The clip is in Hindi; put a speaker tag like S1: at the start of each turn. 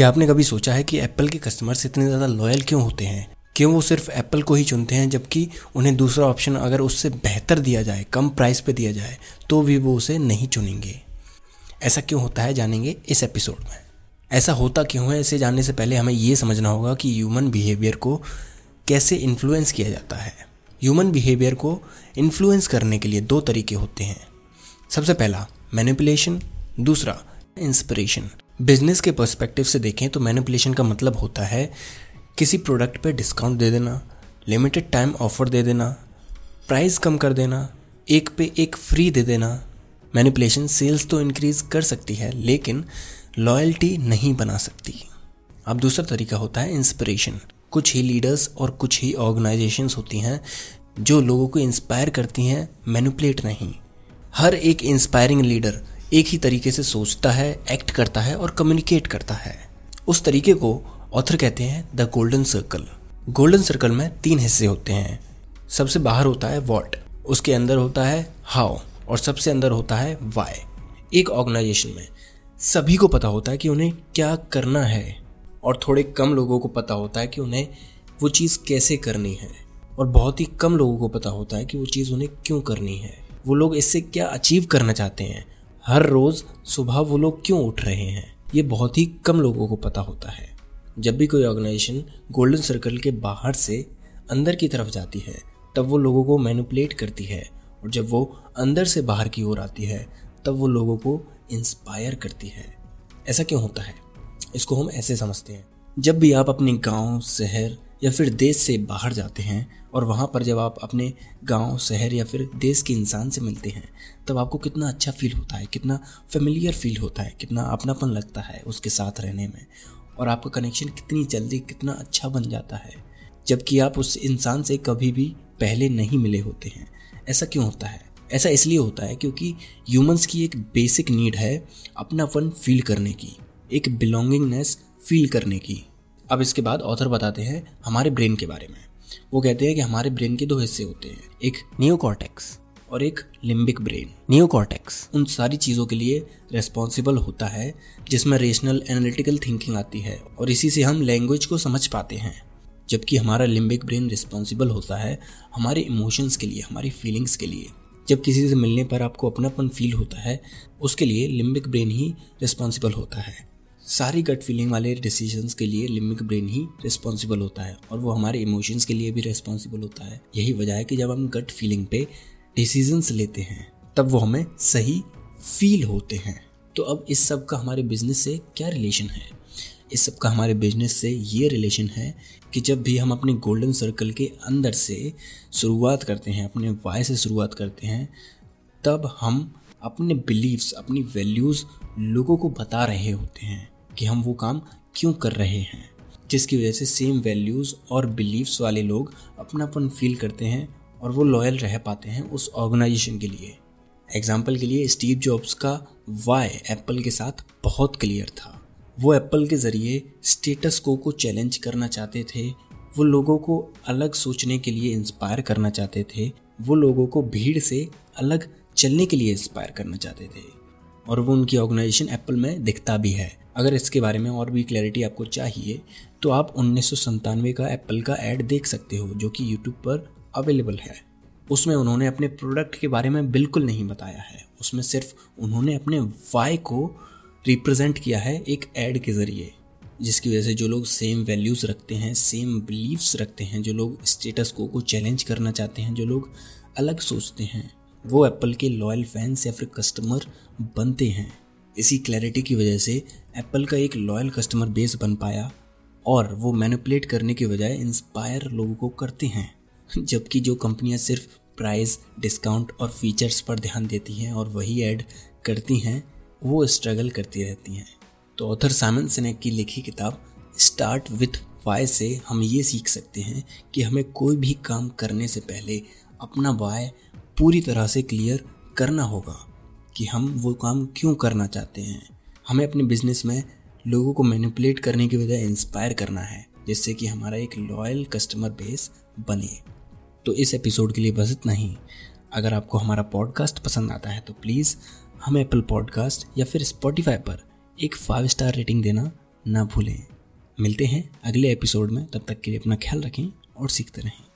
S1: क्या आपने कभी सोचा है कि एप्पल के कस्टमर्स इतने ज़्यादा लॉयल क्यों होते हैं? क्यों वो सिर्फ़ एप्पल को ही चुनते हैं, जबकि उन्हें दूसरा ऑप्शन अगर उससे बेहतर दिया जाए, कम प्राइस पे दिया जाए तो भी वो उसे नहीं चुनेंगे। ऐसा क्यों होता है जानेंगे इस एपिसोड में। ऐसा होता क्यों है, इसे जानने से पहले हमें ये समझना होगा कि ह्यूमन बिहेवियर को कैसे इन्फ्लुएंस किया जाता है। ह्यूमन बिहेवियर को इन्फ्लुएंस करने के लिए दो तरीके होते हैं। सबसे पहला मैनिपुलेशन दूसरा इंस्पिरेशन बिज़नेस के पर्सपेक्टिव से देखें तो मैनिपुलेशन का मतलब होता है किसी प्रोडक्ट पे डिस्काउंट दे देना लिमिटेड टाइम ऑफ़र दे देना प्राइस कम कर देना, एक पे एक फ्री दे देना। मैनिपुलेशन सेल्स तो इंक्रीज कर सकती है, लेकिन लॉयल्टी नहीं बना सकती। अब दूसरा तरीका होता है इंस्पिरेशन कुछ ही लीडर्स और कुछ ही ऑर्गेनाइजेशंस होती हैं जो लोगों को इंस्पायर करती हैं मैनिपुलेट नहीं। हर एक इंस्पायरिंग लीडर एक ही तरीके से सोचता है एक्ट करता है और कम्युनिकेट करता है। उस तरीके को ऑथर कहते हैं the golden circle golden circle में तीन हिस्से होते हैं। सबसे बाहर होता है वॉट उसके अंदर होता है हाउ और सबसे अंदर होता है वाई एक ऑर्गेनाइजेशन में सभी को पता होता है कि उन्हें क्या करना है और थोड़े कम लोगों को पता होता है कि उन्हें वो चीज़ कैसे करनी है और बहुत ही कम लोगों को पता होता है कि वो चीज़ उन्हें क्यों करनी है। वो लोग इससे क्या अचीव करना चाहते हैं हर रोज़ सुबह वो लोग क्यों उठ रहे हैं? ये बहुत ही कम लोगों को पता होता है। जब भी कोई ऑर्गेनाइजेशन गोल्डन सर्कल के बाहर से अंदर की तरफ़ जाती है, तब वो लोगों को मैनिपुलेट करती है और जब वो अंदर से बाहर की ओर आती है, तब वो लोगों को इंस्पायर करती है। ऐसा क्यों होता है? इसको हम ऐसे समझते हैं। जब भी आप अपने गाँव, शहर या फिर देश से बाहर जाते हैं और वहाँ पर जब आप अपने गाँव, शहर या फिर देश के इंसान से मिलते हैं, तब आपको कितना अच्छा फील होता है, कितना फेमिलियर फील होता है, कितना अपनापन लगता है उसके साथ रहने में और आपका कनेक्शन कितनी जल्दी, कितना अच्छा बन जाता है। जबकि आप उस इंसान से कभी भी पहले नहीं मिले होते हैं। ऐसा क्यों होता है? ऐसा इसलिए होता है क्योंकि ह्यूमंस की एक बेसिक नीड है अपनापन फील करने की, एक बिलोंगिंगनेस फील करने की। अब इसके बाद ऑथर बताते हैं हमारे ब्रेन के बारे में। वो कहते हैं कि हमारे ब्रेन के दो हिस्से होते हैं एक नियोकॉर्टेक्स और एक लिम्बिक ब्रेन नियोकॉर्टेक्स उन सारी चीज़ों के लिए रेस्पॉन्सिबल होता है जिसमें रेशनल एनालिटिकल थिंकिंग आती है और इसी से हम लैंग्वेज को समझ पाते हैं। जबकि हमारा लिम्बिक ब्रेन रिस्पॉन्सिबल होता है हमारे इमोशंस के लिए हमारी फीलिंग्स के लिए। जब किसी से मिलने पर आपको अपनापन फील होता है उसके लिए लिम्बिक ब्रेन ही रिस्पॉन्सिबल होता है। सारी गट फीलिंग वाले डिसीजंस के लिए लिम्बिक ब्रेन ही रिस्पॉन्सिबल होता है और वो हमारे इमोशंस के लिए भी रिस्पॉन्सिबल होता है। यही वजह है कि जब हम गट फीलिंग पे डिसीजंस लेते हैं, तब वो हमें सही फील होते हैं। तो अब इस सब का हमारे बिज़नेस से क्या रिलेशन है? इस सब का हमारे बिज़नेस से ये रिलेशन है कि जब भी हम अपने गोल्डन सर्कल के अंदर से शुरुआत करते हैं, अपने वाई से शुरुआत करते हैं, तब हम अपने बिलीव्स अपनी वैल्यूज़ लोगों को बता रहे होते हैं। कि हम वो काम क्यों कर रहे हैं, जिसकी वजह से सेम वैल्यूज़ और बिलीव्स वाले लोग अपनापन फील करते हैं और वो लॉयल रह पाते हैं उस ऑर्गेनाइजेशन के लिए। एग्ज़ाम्पल के लिए स्टीव जॉब्स का वाई एप्पल के साथ बहुत क्लियर था। वो एप्पल के ज़रिए स्टेटस को को चैलेंज करना चाहते थे, वो लोगों को अलग सोचने के लिए इंस्पायर करना चाहते थे, वो लोगों को भीड़ से अलग चलने के लिए इंस्पायर करना चाहते थे। और वो उनकी ऑर्गेनाइजेशन एप्पल में दिखता भी है। अगर इसके बारे में और भी क्लैरिटी आपको चाहिए तो आप उन्नीस का एप्पल का एड देख सकते हो, जो कि यूट्यूब पर अवेलेबल है। उसमें उन्होंने अपने प्रोडक्ट के बारे में बिल्कुल नहीं बताया है। उसमें सिर्फ़ उन्होंने अपने वाई को रिप्रेजेंट किया है एक एड के ज़रिए, जिसकी वजह से जो लोग सेम वैल्यूज़ रखते हैं सेम बिलीव्स रखते हैं, जो लोग स्टेटस को को चैलेंज करना चाहते हैं, जो लोग अलग सोचते हैं, वो एप्पल के लॉयल फैंस या फिर कस्टमर बनते हैं। इसी क्लैरिटी की वजह से एप्पल का एक लॉयल कस्टमर बेस बन पाया और वो मैनिपुलेट करने के बजाय इंस्पायर लोगों को करते हैं। जबकि जो कंपनियाँ सिर्फ़ प्राइस डिस्काउंट और फीचर्स पर ध्यान देती हैं और वही ऐड करती हैं, वो स्ट्रगल करती रहती हैं। तो ऑथर साइमन सिनेक की लिखी किताब स्टार्ट विथ वाई से हम ये सीख सकते हैं कि हमें कोई भी काम करने से पहले अपना वाई पूरी तरह से क्लियर करना होगा। कि हम वो काम क्यों करना चाहते हैं। हमें अपने बिज़नेस में लोगों को मैनिपुलेट करने की बजाय इंस्पायर करना है, जिससे कि हमारा एक लॉयल कस्टमर बेस बने। तो इस एपिसोड के लिए बस इतना ही। अगर आपको हमारा पॉडकास्ट पसंद आता है तो प्लीज़ हमें एप्पल पॉडकास्ट या फिर स्पॉटिफाई पर एक फाइव स्टार रेटिंग देना ना भूलें। मिलते हैं अगले एपिसोड में। तब तक के लिए अपना ख्याल रखें और सीखते रहें।